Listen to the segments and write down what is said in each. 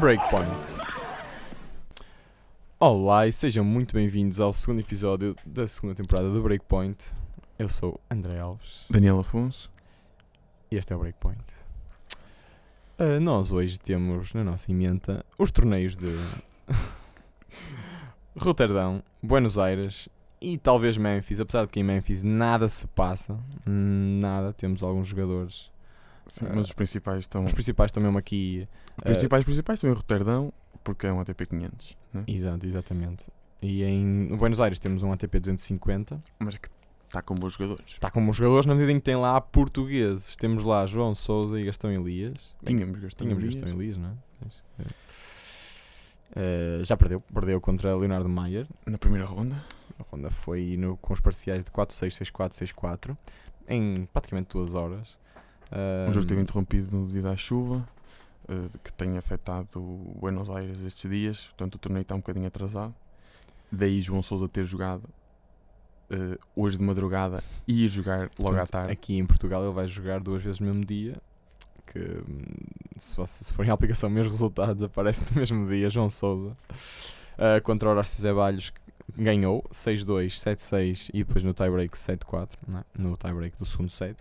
Breakpoint. Olá e sejam muito bem-vindos ao segundo episódio da segunda temporada do Breakpoint. Eu sou André Alves Daniel Afonso. e este é o Breakpoint. Ah, nós hoje temos na nossa emenda os torneios de Roterdão, Buenos Aires e talvez Memphis, apesar de que em Memphis nada se passa, nada, temos alguns jogadores. Sim, Ah, mas os principais estão. Os principais estão mesmo aqui Os principais, principais estão em Roterdão, porque é um ATP 500. Né? Exato, exatamente. E em Buenos Aires temos um ATP 250. Mas é que está com bons jogadores. Está com bons jogadores na medida em que tem lá portugueses. Temos lá João Souza e Gastão Elias. Tínhamos Gastão Tínhamos Elias. Gastão Elias, não é? Eh, já perdeu. Perdeu contra Leonardo Maier. Na primeira ronda. A ronda foi no- com os parciais de 4-6, 6-4, 6-4. Em praticamente duas horas. Um jogo que teve interrompido no dia da chuva, eh, que tem afetado o Buenos Aires estes dias. Portanto, o torneio está um bocadinho atrasado. Daí João Souza ter jogado eh, hoje de madrugada e ir jogar logo à Portanto, tarde. Aqui em Portugal ele vai jogar duas vezes no mesmo dia. Que hum, se, se forem a aplicação meus resultados, aparece no mesmo dia João Souza ah, contra o Horácio Zé Balhos ganhou 6-2, 7-6 e depois no tiebreak 7-4, não é? no tiebreak do segundo set.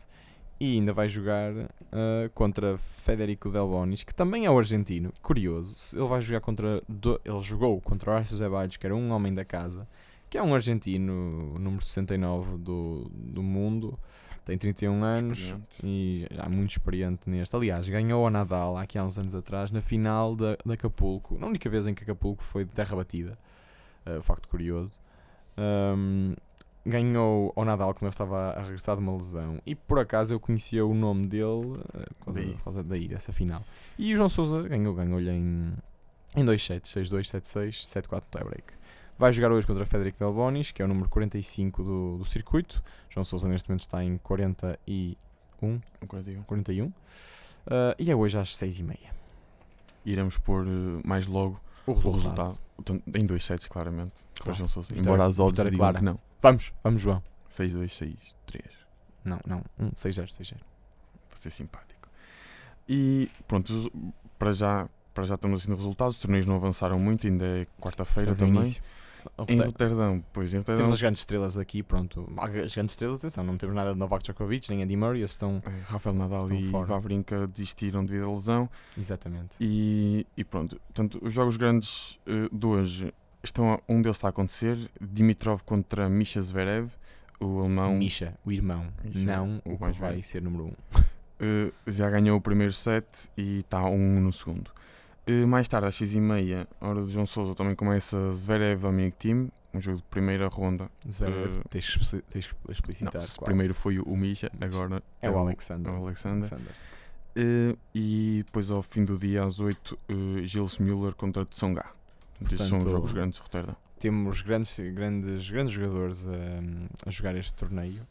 E ainda vai jogar ah, contra Federico Del Bonis, que também é o argentino. Curioso, ele vai jogar contra. do- ele jogou contra o Horácio Zé Balhos, que era um homem da casa, que é um argentino, número 69 do, do mundo, tem 31 anos Experiente. e já muito experiente neste. Aliás, ganhou a Nadal aqui há uns anos atrás na final da, da Acapulco, na única vez em que Acapulco foi de terra batida. Uh, facto curioso. Um, ganhou ao Nadal quando ele estava a regressar de uma lesão e por acaso eu conhecia o nome dele uh, por causa, Daí. por causa daí, dessa final. E o João Souza ganhou, ganhou-lhe em, em 2 sets, 6-2, 7-6, 7-4 tiebreak. Vai jogar hoje contra Federico Del Bonis, que é o número 45 do, do circuito. João Souza neste momento está em 41, Um 41. 41. Uh, e é hoje às 6h30. Iremos pôr eh, mais logo O o resultado. Portanto, em dois sets, claramente. Claro. João. Vitória- Embora as odds digam clara. que não. Vamos, vamos, João. 6, 2, 6, 3. Não, não, um, 6-0, 6-0. Para ser simpático. E pronto, para já, para já estamos assim nos resultados. Os torneios não avançaram muito, ainda é quarta-feira no também. início. Em Rote- Roterdão, pois, em Roterdão. Temos as grandes estrelas aqui, pronto. As grandes estrelas, atenção, não temos nada de Novak Djokovic, nem Andy Murray, estão. eh, Rafael Nadal Estão e fora. Vavrinka desistiram devido à lesão. Exatamente. E, e pronto, portanto, os jogos grandes eh, de hoje estão a- um deles está a acontecer. Dimitrov contra Misha Zverev, o alemão. Misha, o irmão, Misha, não o o que mais vai ser número 1. Um. Eh, já ganhou o primeiro set e está um no segundo. Eh, mais tarde, às 6h30, a hora de João Souza, também começa Zverev Dominic Team, um jogo de primeira ronda. Zverev, Eh, tens que explici- tens que Não, explicitar. qual. primeiro foi o Misha, agora é o Alexander. é o Alexander. Alexander. Eh, e depois, ao fim do dia, às 8, uh, Gilles Müller contra Tsonga. Portanto, são jogos grandes de. Temos grandes, grandes, grandes jogadores a, a jogar este torneio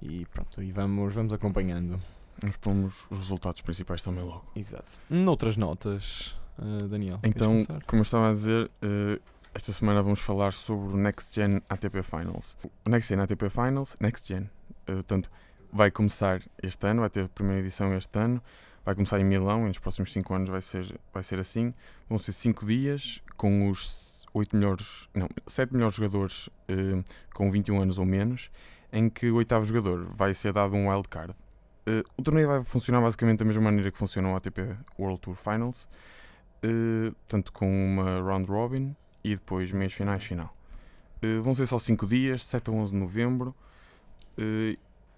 e pronto, e vamos, vamos acompanhando. Nós pomos os resultados principais também logo. Exato. Noutras notas, eh, Daniel. Então, como eu estava a dizer, eh, esta semana vamos falar sobre o Next Gen ATP Finals. O Next Gen ATP Finals, Next Gen, eh, portanto, vai começar este ano, vai ter a primeira edição este ano, vai começar em Milão, e nos próximos 5 anos vai ser, vai ser assim. Vão ser 5 dias com os 8 melhores, não, 7 melhores jogadores eh, com 21 anos ou menos, em que o oitavo jogador vai ser dado um wild card. Eh, o torneio vai funcionar basicamente da mesma maneira que funciona o ATP World Tour Finals, eh, tanto com uma round robin e depois meias finais final. Eh, vão ser só 5 dias, 7 a 11 de novembro,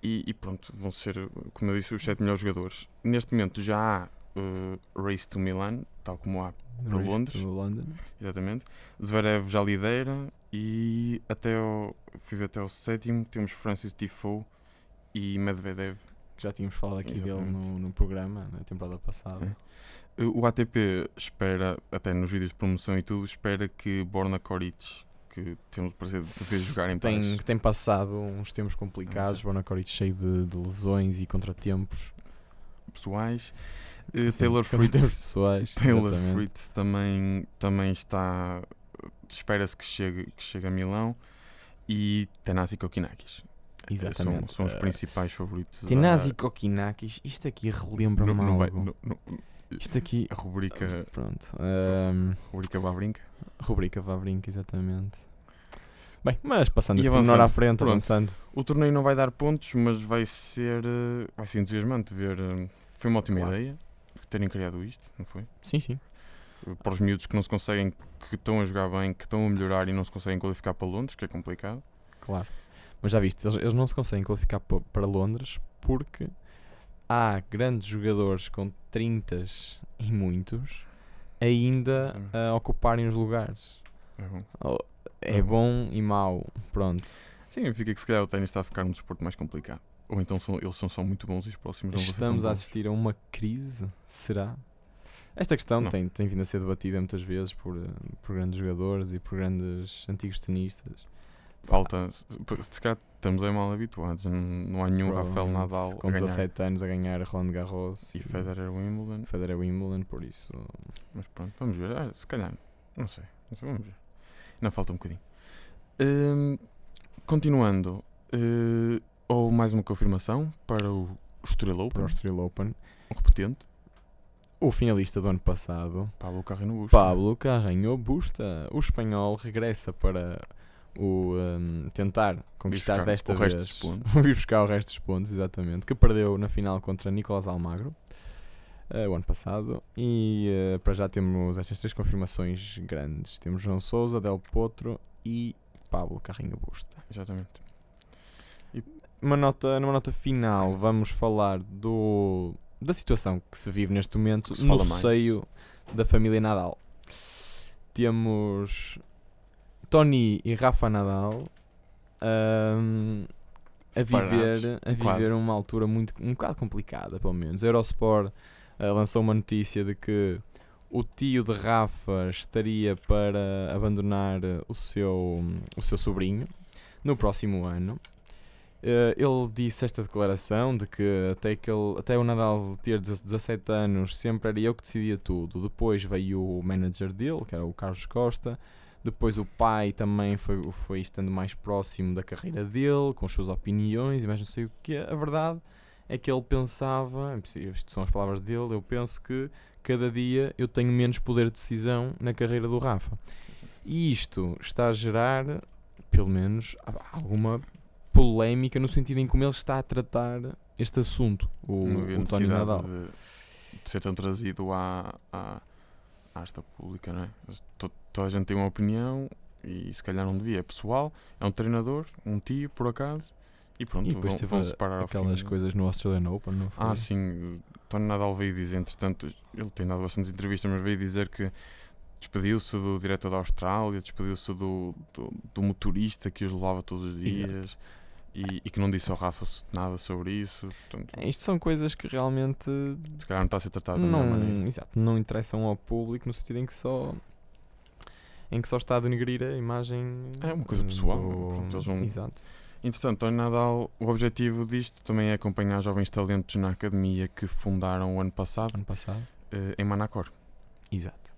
e, e pronto, vão ser, como eu disse, os 7 melhores jogadores. Neste momento já há eh, Race to Milan, tal como há para Race Londres. to London. Exatamente. Zverev já lidera e até ao, fui até ao sétimo temos Francis Tifoe e Medvedev. que já tínhamos falado aqui dele Exatamente. no, no programa, na temporada passada. É. Uh, O ATP espera, até nos vídeos de promoção e tudo, espera que Borna Koric, que temos o prazer de ver jogar em Tem, que tem passado uns tempos complicados, Koric cheio de, de lesões e contratempos. pessoais. Uh, Sim, Taylor Fritz, pessoais. Taylor exatamente. Fritz também, também está. Espera-se que chegue, que chegue a Milão. E Tanasi Kokinakis. Exatamente. São, são os Uh, principais favoritos. a- Tinasi Kokinakis, isto aqui relembra-me algo. não, Isto aqui. A rubrica, Pronto. ahm, rubrica Vavrinca. rubrica Vavrinca, exatamente. Bem, mas passando E esse pormenor à frente, pronto. avançando. O torneio não vai dar pontos, mas vai ser, eh, vai ser entusiasmante ver. eh, Foi uma ótima Claro. ideia terem criado isto, não foi? Sim, sim. Para os miúdos que não se conseguem, que estão a jogar bem, que estão a melhorar e não se conseguem qualificar para Londres, que é complicado. Claro. Mas já viste, eles, eles não se conseguem qualificar pa- para Londres porque há grandes jogadores com 30 e muitos ainda a ocuparem os lugares. É É bom e mau. Pronto. Significa que se calhar o ténis está a ficar um desporto mais complicado. Ou então são, eles são só muito bons e os próximos não Estamos a assistir a uma crise? Será? Esta questão Não. tem, tem vindo a ser debatida muitas vezes por, eh, por grandes jogadores e por grandes antigos tenistas. Falta, se calhar estamos aí mal habituados. Não, não há nenhum Rafael Nadal com a ganhar. 17 anos a ganhar Roland Garros e Federer Wimbledon. Federer Wimbledon, por isso Mas pronto, vamos ver. Ah, se calhar, não sei. Não sei, vamos ver. Não falta um bocadinho. Hum, continuando, eh, houve mais uma confirmação para o Estoril para Open, o Australian Open. um repetente, O finalista do ano passado, Pablo Carreno Busta. Pablo Carreño Busta, o espanhol, regressa para o um, tentar conquistar desta o vez. resto dos pontos. vir buscar o resto dos pontos, exatamente. Que perdeu na final contra Nicolás Almagro eh, o ano passado. E eh, para já temos estas três confirmações grandes: temos João Souza, Del Potro e Pablo Carreño Busta. Exatamente. Uma nota, numa nota final, vamos falar do, da situação que se vive neste momento no mais. seio da família Nadal. Temos Tony e Rafa Nadal ahm, a viver, a quase. viver uma altura muito, um bocado complicada, pelo menos. A Eurosport ah, lançou uma notícia de que o tio de Rafa estaria para abandonar ah, o seu, o seu sobrinho no próximo ano. Eh, ele disse esta declaração de que até, que ele, até o Nadal ter 17 anos sempre era eu que decidia tudo. Depois veio o manager dele, que era o Carlos Costa. Depois o pai também foi, foi estando mais próximo da carreira dele, com as suas opiniões e mais não sei o que. A verdade que ele pensava, isto são as palavras dele, eu penso que cada dia eu tenho menos poder de decisão na carreira do Rafa. E isto está a gerar, pelo menos, alguma polémica no sentido em como ele está a tratar este assunto, o, o necessidade Nadal. de, de ser tão trazido à, à, à esta pública, não é? To- Toda a gente tem uma opinião e se calhar não devia. É pessoal, é um treinador, um tio, por acaso, e pronto, E depois vão, teve vão separar aquelas coisas no Australian Open, não foi? Ah, sim. Tony Nadal veio dizer, entretanto, ele tem dado bastantes entrevistas, mas veio dizer que despediu-se do diretor da Austrália, despediu-se do, do, do motorista que os levava todos os dias e, e que não disse ao Rafa nada sobre isso. Portanto, É, Isto são coisas que realmente se calhar não está a ser tratado da melhor maneira. não, exato, não interessam ao público no sentido em que só em que só está a denegrir a imagem É uma coisa pessoal, do- eles vão- Exato. Entretanto, Tony Nadal, o objetivo disto também é acompanhar jovens talentos na academia que fundaram o ano passado Ano passado. eh, em Manacor. Exato.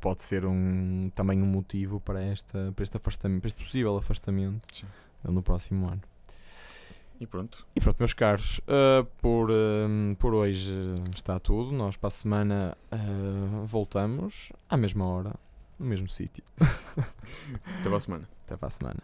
Pode ser um, também um motivo para, esta, para este afastamento, para este possível afastamento Sim. no próximo ano. E pronto. E pronto, meus caros, uh, por, um, por hoje uh, está tudo. Nós para a semana uh, voltamos à mesma hora, no mesmo sítio. Até para a semana. Até para a semana.